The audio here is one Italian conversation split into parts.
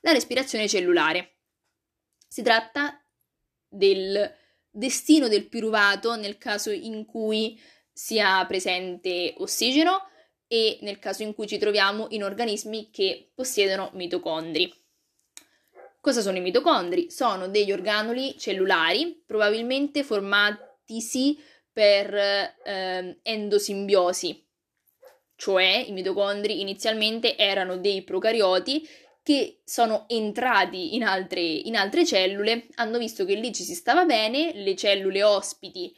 La respirazione cellulare. Si tratta del destino del piruvato nel caso in cui sia presente ossigeno e nel caso in cui ci troviamo in organismi che possiedono mitocondri. Cosa sono i mitocondri? Sono degli organuli cellulari, probabilmente formatisi per eh, endosimbiosi, cioè i mitocondri inizialmente erano dei procarioti che sono entrati in altre, in altre cellule, hanno visto che lì ci si stava bene, le cellule ospiti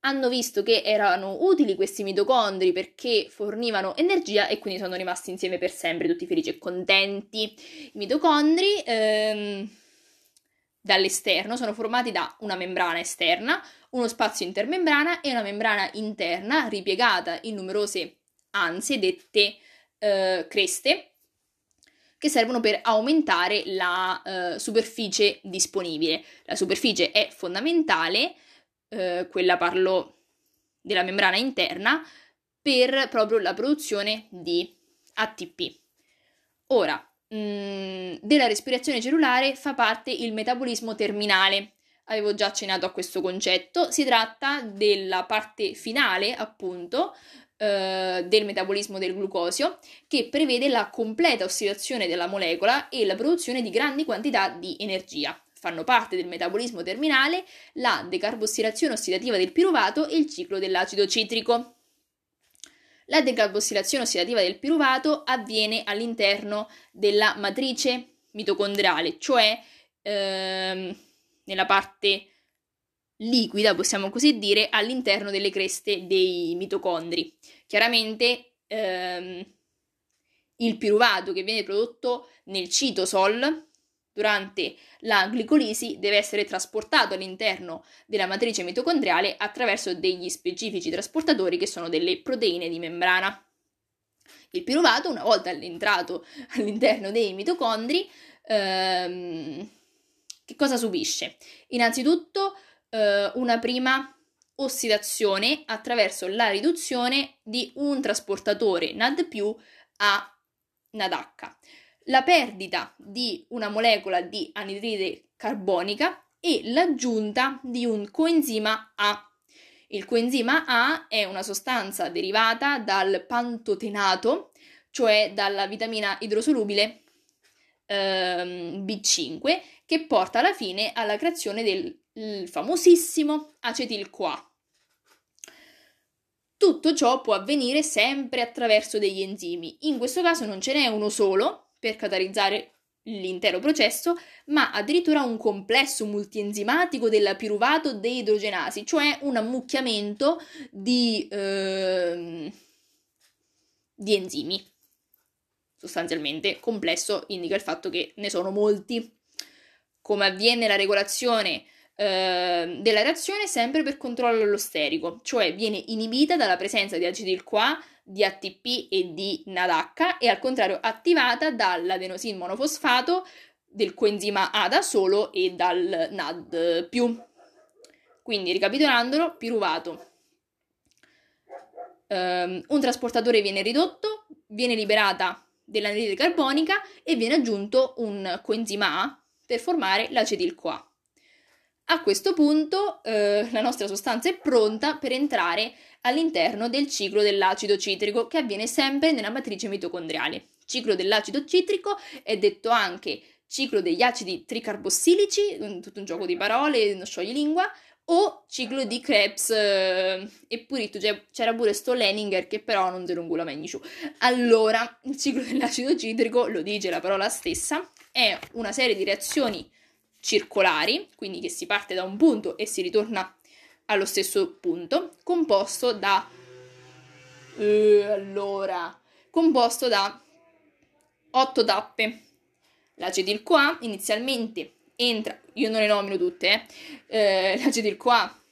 hanno visto che erano utili questi mitocondri perché fornivano energia e quindi sono rimasti insieme per sempre, tutti felici e contenti. I mitocondri ehm, dall'esterno sono formati da una membrana esterna, uno spazio intermembrana e una membrana interna ripiegata in numerose ansie dette eh, creste che servono per aumentare la eh, superficie disponibile. La superficie è fondamentale eh, quella parlo della membrana interna, per proprio la produzione di ATP. Ora, mh, mm, della respirazione cellulare fa parte il metabolismo terminale. Avevo già accennato a questo concetto, si tratta della parte finale, appunto, eh, del metabolismo del glucosio, che prevede la completa ossidazione della molecola e la produzione di grandi quantità di energia fanno parte del metabolismo terminale la decarbossilazione ossidativa del piruvato e il ciclo dell'acido citrico. La decarbossilazione ossidativa del piruvato avviene all'interno della matrice mitocondriale, cioè ehm, nella parte liquida, possiamo così dire, all'interno delle creste dei mitocondri. Chiaramente ehm, il piruvato che viene prodotto nel citosol durante la glicolisi deve essere trasportato all'interno della matrice mitocondriale attraverso degli specifici trasportatori che sono delle proteine di membrana. Il piruvato, una volta entrato all'interno dei mitocondri, ehm, che cosa subisce? Innanzitutto eh, una prima ossidazione attraverso la riduzione di un trasportatore NAD a NADH la perdita di una molecola di anidride carbonica e l'aggiunta di un coenzima A. Il coenzima A è una sostanza derivata dal pantotenato, cioè dalla vitamina idrosolubile ehm, B5, che porta alla fine alla creazione del famosissimo acetil-CoA. Tutto ciò può avvenire sempre attraverso degli enzimi. In questo caso non ce n'è uno solo, per catalizzare l'intero processo, ma addirittura un complesso multienzimatico della piruvato deidrogenasi, cioè un ammucchiamento di, eh, di enzimi. Sostanzialmente complesso indica il fatto che ne sono molti. Come avviene la regolazione eh, della reazione sempre per controllo allosterico, cioè viene inibita dalla presenza di acetil-CoA di ATP e di NADH e al contrario attivata dall'adenosin monofosfato, del coenzima A da solo e dal NAD+. Quindi ricapitolandolo, piruvato. Um, un trasportatore viene ridotto, viene liberata dell'anidride carbonica e viene aggiunto un coenzima A per formare l'acetil-CoA. A questo punto eh, la nostra sostanza è pronta per entrare all'interno del ciclo dell'acido citrico che avviene sempre nella matrice mitocondriale. Ciclo dell'acido citrico è detto anche ciclo degli acidi tricarbossilici, tutto un gioco di parole, non sciogli lingua, o ciclo di Krebs eh, e cioè, c'era pure sto Leninger che però non te lo ngula meglio. Allora, il ciclo dell'acido citrico, lo dice la parola stessa, è una serie di reazioni circolari, quindi che si parte da un punto e si ritorna allo stesso punto, composto da... Eh, allora, composto da 8 tappe. L'acetil-CoA inizialmente entra, io non le nomino tutte, eh, eh l'acetil-CoA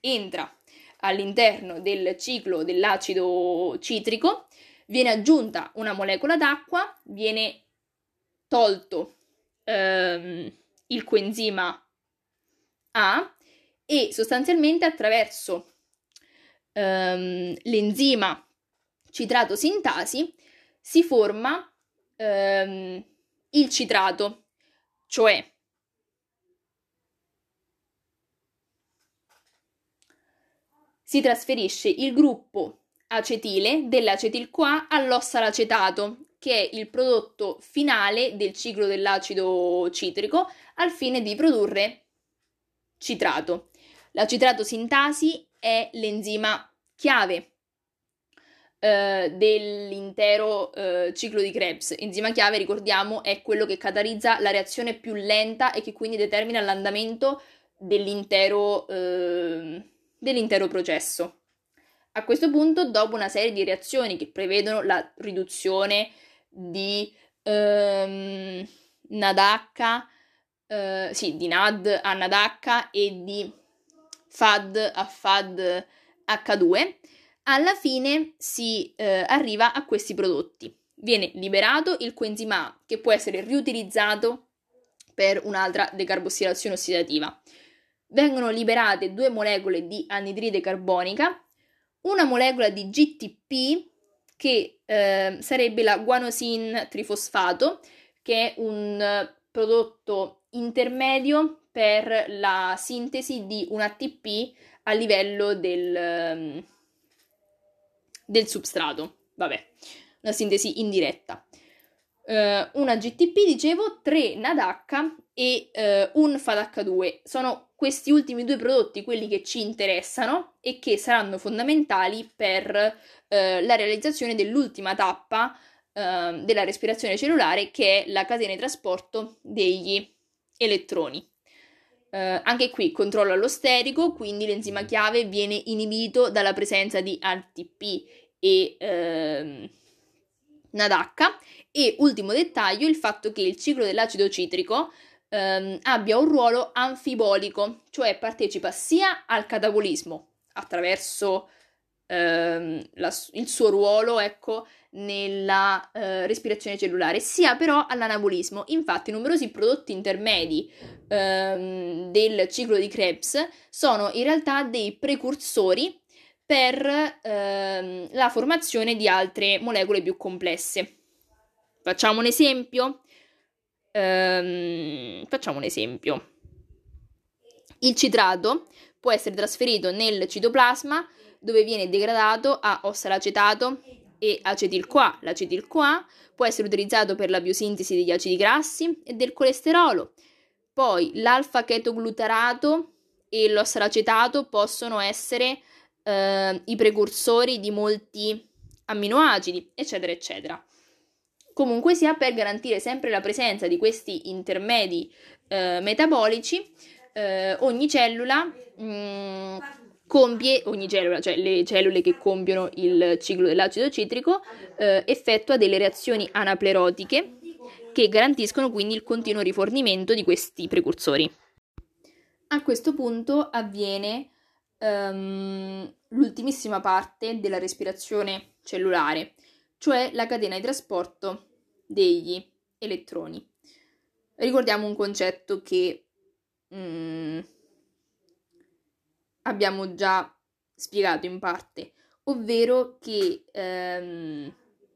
entra all'interno del ciclo dell'acido citrico, viene aggiunta una molecola d'acqua, viene tolto ehm, il coenzima A e sostanzialmente attraverso ehm, l'enzima citrato sintasi si forma ehm, il citrato cioè si trasferisce il gruppo acetile dell'acetil-CoA all'ossalacetato, che è il prodotto finale del ciclo dell'acido citrico, al fine di produrre citrato. La citrato sintasi è l'enzima chiave eh, dell'intero eh, ciclo di Krebs. Enzima chiave, ricordiamo, è quello che catalizza la reazione più lenta e che quindi determina l'andamento dell'intero eh, dell'intero processo. A questo punto, dopo una serie di reazioni che prevedono la riduzione di ehm, NADH, eh, sì, di NAD a NADH e di FAD a FAD H2, alla fine si eh, arriva a questi prodotti. Viene liberato il coenzima A che può essere riutilizzato per un'altra decarbossilazione ossidativa vengono liberate due molecole di anidride carbonica, una molecola di GTP che eh, sarebbe la guanosin trifosfato, che è un prodotto intermedio per la sintesi di un ATP a livello del, del substrato. Vabbè, una sintesi indiretta. Uh, una GTP, dicevo, 3 NADH e uh, un FADH2. Sono questi ultimi due prodotti quelli che ci interessano e che saranno fondamentali per uh, la realizzazione dell'ultima tappa della respirazione cellulare che è la catena di trasporto degli elettroni. anche qui controllo allosterico, quindi l'enzima chiave viene inibito dalla presenza di ATP e ehm, NADH e ultimo dettaglio il fatto che il ciclo dell'acido citrico ehm, abbia un ruolo anfibolico, cioè partecipa sia al catabolismo attraverso ehm, la, il suo ruolo, ecco, nella eh, respirazione cellulare, sia però all'anabolismo. Infatti, numerosi prodotti intermedi ehm, del ciclo di Krebs sono in realtà dei precursori per ehm, la formazione di altre molecole più complesse. Facciamo un esempio? Ehm, facciamo un esempio. Il citrato può essere trasferito nel citoplasma dove viene degradato a ossalacetato e acetil-CoA. L'acetil-CoA può essere utilizzato per la biosintesi degli acidi grassi e del colesterolo. Poi l'alfa-chetoglutarato e l'ossalacetato possono essere eh, i precursori di molti amminoacidi, eccetera, eccetera. Comunque sia per garantire sempre la presenza di questi intermedi eh, metabolici, eh, ogni cellula mh, mm, compie, ogni cellula, cioè le cellule che compiono il ciclo dell'acido citrico, eh, effettua delle reazioni anaplerotiche che garantiscono quindi il continuo rifornimento di questi precursori. A questo punto avviene um, l'ultimissima parte della respirazione cellulare, cioè la catena di trasporto degli elettroni. Ricordiamo un concetto che mm, abbiamo già spiegato in parte, ovvero che ehm,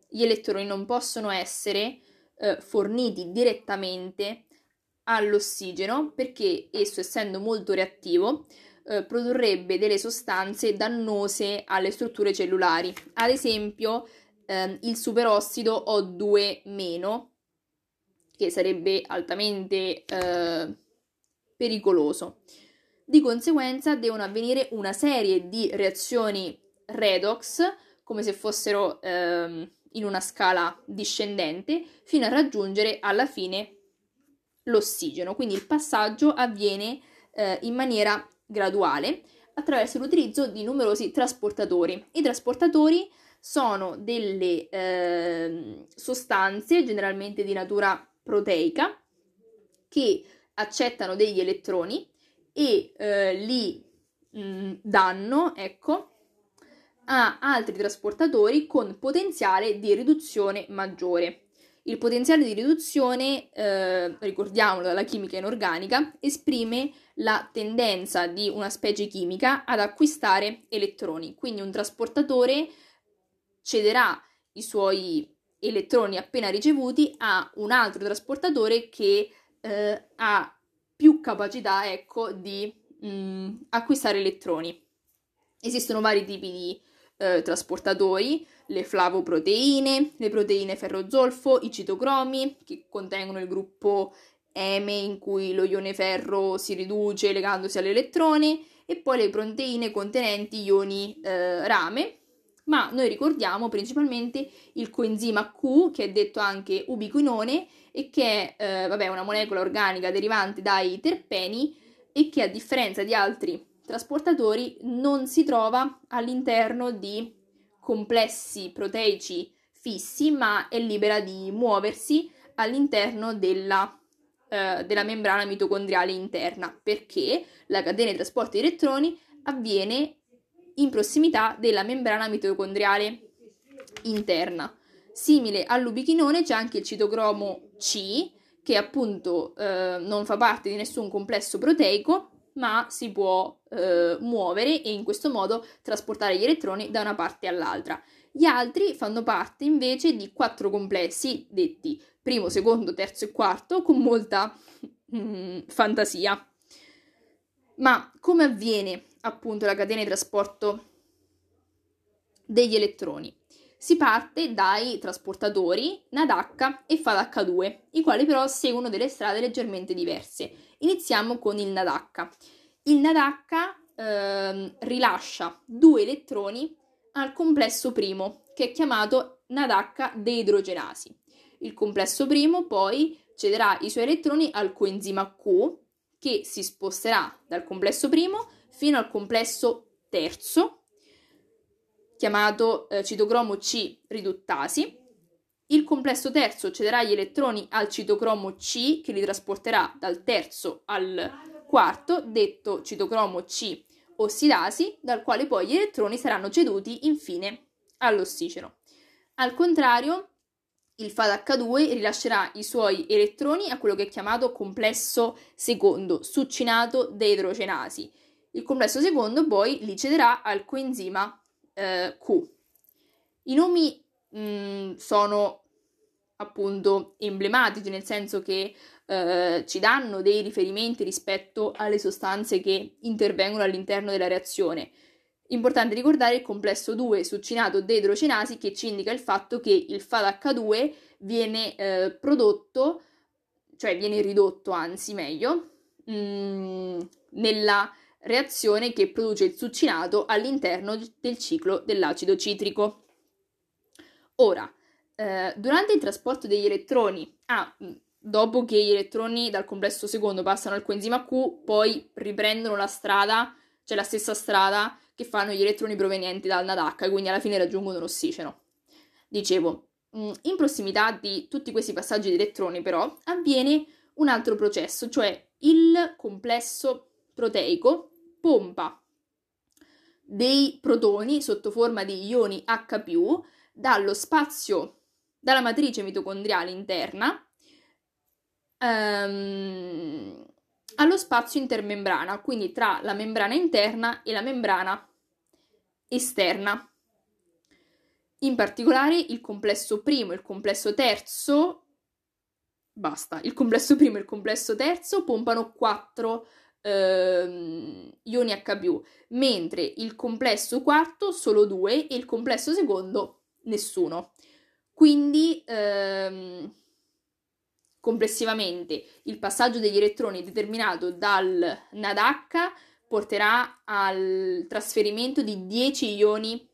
gli elettroni non possono essere eh, forniti direttamente all'ossigeno perché esso, essendo molto reattivo, eh, produrrebbe delle sostanze dannose alle strutture cellulari. Ad esempio, ehm, il superossido O2-, che sarebbe altamente eh, pericoloso. Di conseguenza devono avvenire una serie di reazioni redox, come se fossero ehm, in una scala discendente, fino a raggiungere alla fine l'ossigeno. Quindi il passaggio avviene eh, in maniera graduale attraverso l'utilizzo di numerosi trasportatori. I trasportatori sono delle eh, sostanze generalmente di natura proteica che accettano degli elettroni e eh, li mh, mm, danno, ecco, a altri trasportatori con potenziale di riduzione maggiore. Il potenziale di riduzione, eh, ricordiamolo dalla chimica inorganica, esprime la tendenza di una specie chimica ad acquistare elettroni. Quindi un trasportatore cederà i suoi elettroni appena ricevuti a un altro trasportatore che eh, ha più capacità, ecco, di mh, mm, acquistare elettroni. Esistono vari tipi di eh, trasportatori, le flavoproteine, le proteine ferrozolfo, i citocromi, che contengono il gruppo M in cui lo ione ferro si riduce legandosi all'elettrone, e poi le proteine contenenti ioni eh, rame, ma noi ricordiamo principalmente il coenzima Q, che è detto anche ubiquinone, e che è eh, vabbè, una molecola organica derivante dai terpeni e che a differenza di altri trasportatori non si trova all'interno di complessi proteici fissi, ma è libera di muoversi all'interno della, eh, della membrana mitocondriale interna, perché la catena di trasporto di elettroni avviene in prossimità della membrana mitocondriale interna. Simile all'ubichinone c'è anche il citocromo C, che appunto eh, non fa parte di nessun complesso proteico, ma si può eh, muovere e in questo modo trasportare gli elettroni da una parte all'altra. Gli altri fanno parte invece di quattro complessi detti primo, secondo, terzo e quarto con molta mm, fantasia. Ma come avviene appunto la catena di trasporto degli elettroni? Si parte dai trasportatori NADH e FADH2, i quali però seguono delle strade leggermente diverse. Iniziamo con il NADH. Il NADH eh, rilascia due elettroni al complesso primo, che è chiamato NADH deidrogenasi. Il complesso primo poi cederà i suoi elettroni al coenzima Q, che si sposterà dal complesso primo fino al complesso terzo chiamato eh, citocromo C riduttasi. Il complesso terzo cederà gli elettroni al citocromo C che li trasporterà dal terzo al quarto, detto citocromo C ossidasi, dal quale poi gli elettroni saranno ceduti infine all'ossigeno. Al contrario, il FADH2 rilascerà i suoi elettroni a quello che è chiamato complesso secondo, succinato deidrogenasi. Il complesso secondo poi li cederà al coenzima eh, Q. I nomi mh, mm, sono appunto emblematici, nel senso che eh, ci danno dei riferimenti rispetto alle sostanze che intervengono all'interno della reazione. Importante ricordare il complesso 2 succinato deidrogenasi che ci indica il fatto che il FADH2 viene eh, prodotto, cioè viene ridotto, anzi meglio, mh, mm, nella reazione che produce il succinato all'interno del ciclo dell'acido citrico. Ora, eh, durante il trasporto degli elettroni, ah, dopo che gli elettroni dal complesso secondo passano al coenzima Q, poi riprendono la strada, cioè la stessa strada che fanno gli elettroni provenienti dal NADH, quindi alla fine raggiungono l'ossigeno. Dicevo, in prossimità di tutti questi passaggi di elettroni, però, avviene un altro processo, cioè il complesso proteico pompa dei protoni sotto forma di ioni H+, dallo spazio, dalla matrice mitocondriale interna ehm, allo spazio intermembrana, quindi tra la membrana interna e la membrana esterna. In particolare il complesso primo e il complesso terzo, basta, il complesso primo e il complesso terzo pompano 4 eh, ioni Hb, mentre il complesso quarto solo 2 e il complesso secondo nessuno. Quindi ehm, complessivamente il passaggio degli elettroni determinato dal NADH porterà al trasferimento di 10 ioni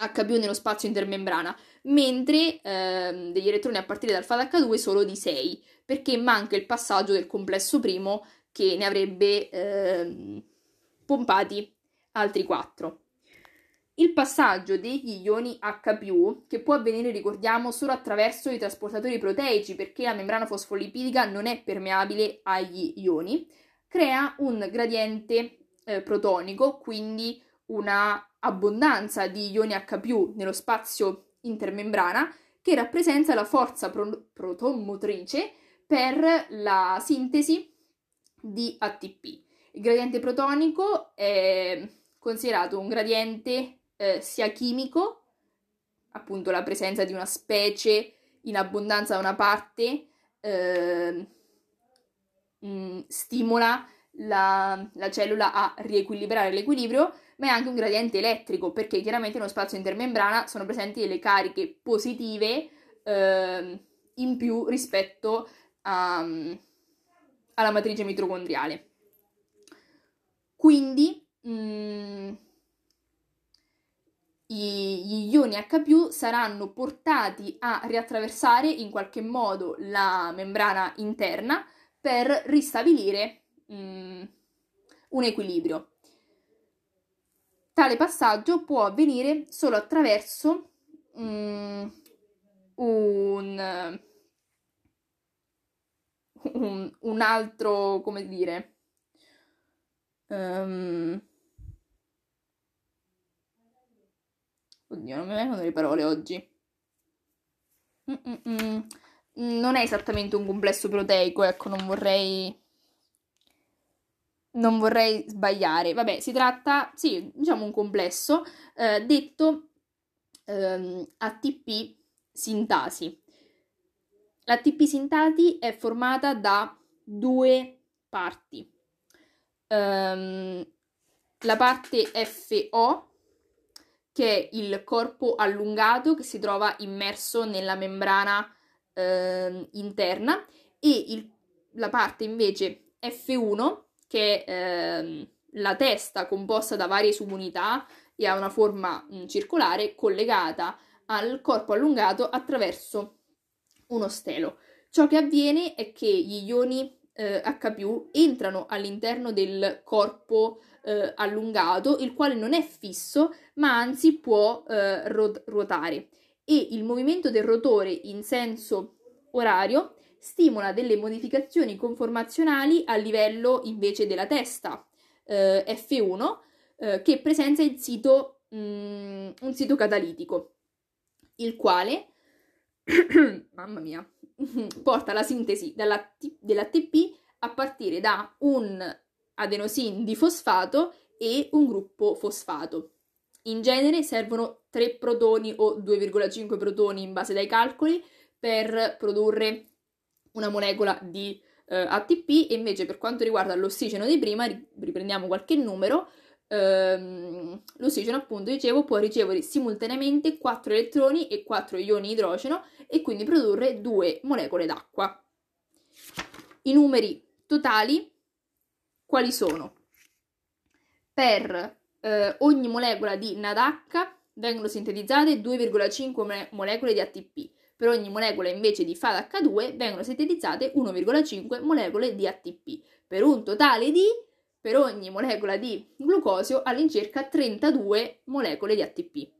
Hb nello spazio intermembrana, mentre ehm, degli elettroni a partire dal FADH2 solo di 6, perché manca il passaggio del complesso primo che ne avrebbe eh, pompati altri 4. Il passaggio degli ioni H+, che può avvenire, ricordiamo, solo attraverso i trasportatori proteici perché la membrana fosfolipidica non è permeabile agli ioni, crea un gradiente eh, protonico, quindi una abbondanza di ioni H+, nello spazio intermembrana, che rappresenta la forza pro- protomotrice per la sintesi di ATP. Il gradiente protonico è considerato un gradiente eh, sia chimico, appunto la presenza di una specie in abbondanza da una parte, eh, mh, mm, stimola la, la cellula a riequilibrare l'equilibrio, ma è anche un gradiente elettrico, perché chiaramente nello spazio intermembrana sono presenti delle cariche positive eh, in più rispetto a, alla matrice mitocondriale. Quindi mh, mm, gli ioni H saranno portati a riattraversare in qualche modo la membrana interna per ristabilire mh, mm, un equilibrio. Tale passaggio può avvenire solo attraverso mh, mm, un, un, un, altro, come dire, um, oddio, non mi vengono le parole oggi. Mm-mm-mm. Non è esattamente un complesso proteico, ecco, non vorrei non vorrei sbagliare. Vabbè, si tratta, sì, diciamo un complesso eh, detto ehm, ATP sintasi. L'ATP sintasi è formata da due parti. Um, la parte FO, che è il corpo allungato che si trova immerso nella membrana eh, interna, e il, la parte invece F1, che è eh, la testa composta da varie subunità e ha una forma mh, circolare collegata al corpo allungato attraverso uno stelo. Ciò che avviene è che gli ioni eh, H entrano all'interno del corpo eh, allungato, il quale non è fisso, ma anzi può eh, ruotare e il movimento del rotore in senso orario stimola delle modificazioni conformazionali a livello invece della testa eh, F1 eh, che presenta il sito, mh, mm, un sito catalitico il quale, mamma mia, porta alla sintesi dell'ATP a partire da un adenosin di fosfato e un gruppo fosfato. In genere servono 3 protoni o 2,5 protoni in base dai calcoli per produrre una molecola di eh, ATP e invece per quanto riguarda l'ossigeno di prima, riprendiamo qualche numero, ehm, l'ossigeno, appunto, dicevo, può ricevere simultaneamente 4 elettroni e 4 ioni idrogeno e quindi produrre due molecole d'acqua. I numeri totali quali sono? Per eh, ogni molecola di NADH vengono sintetizzate 2,5 molecole di ATP. Per ogni molecola invece di FADH2 vengono sintetizzate 1,5 molecole di ATP, per un totale di per ogni molecola di glucosio all'incirca 32 molecole di ATP.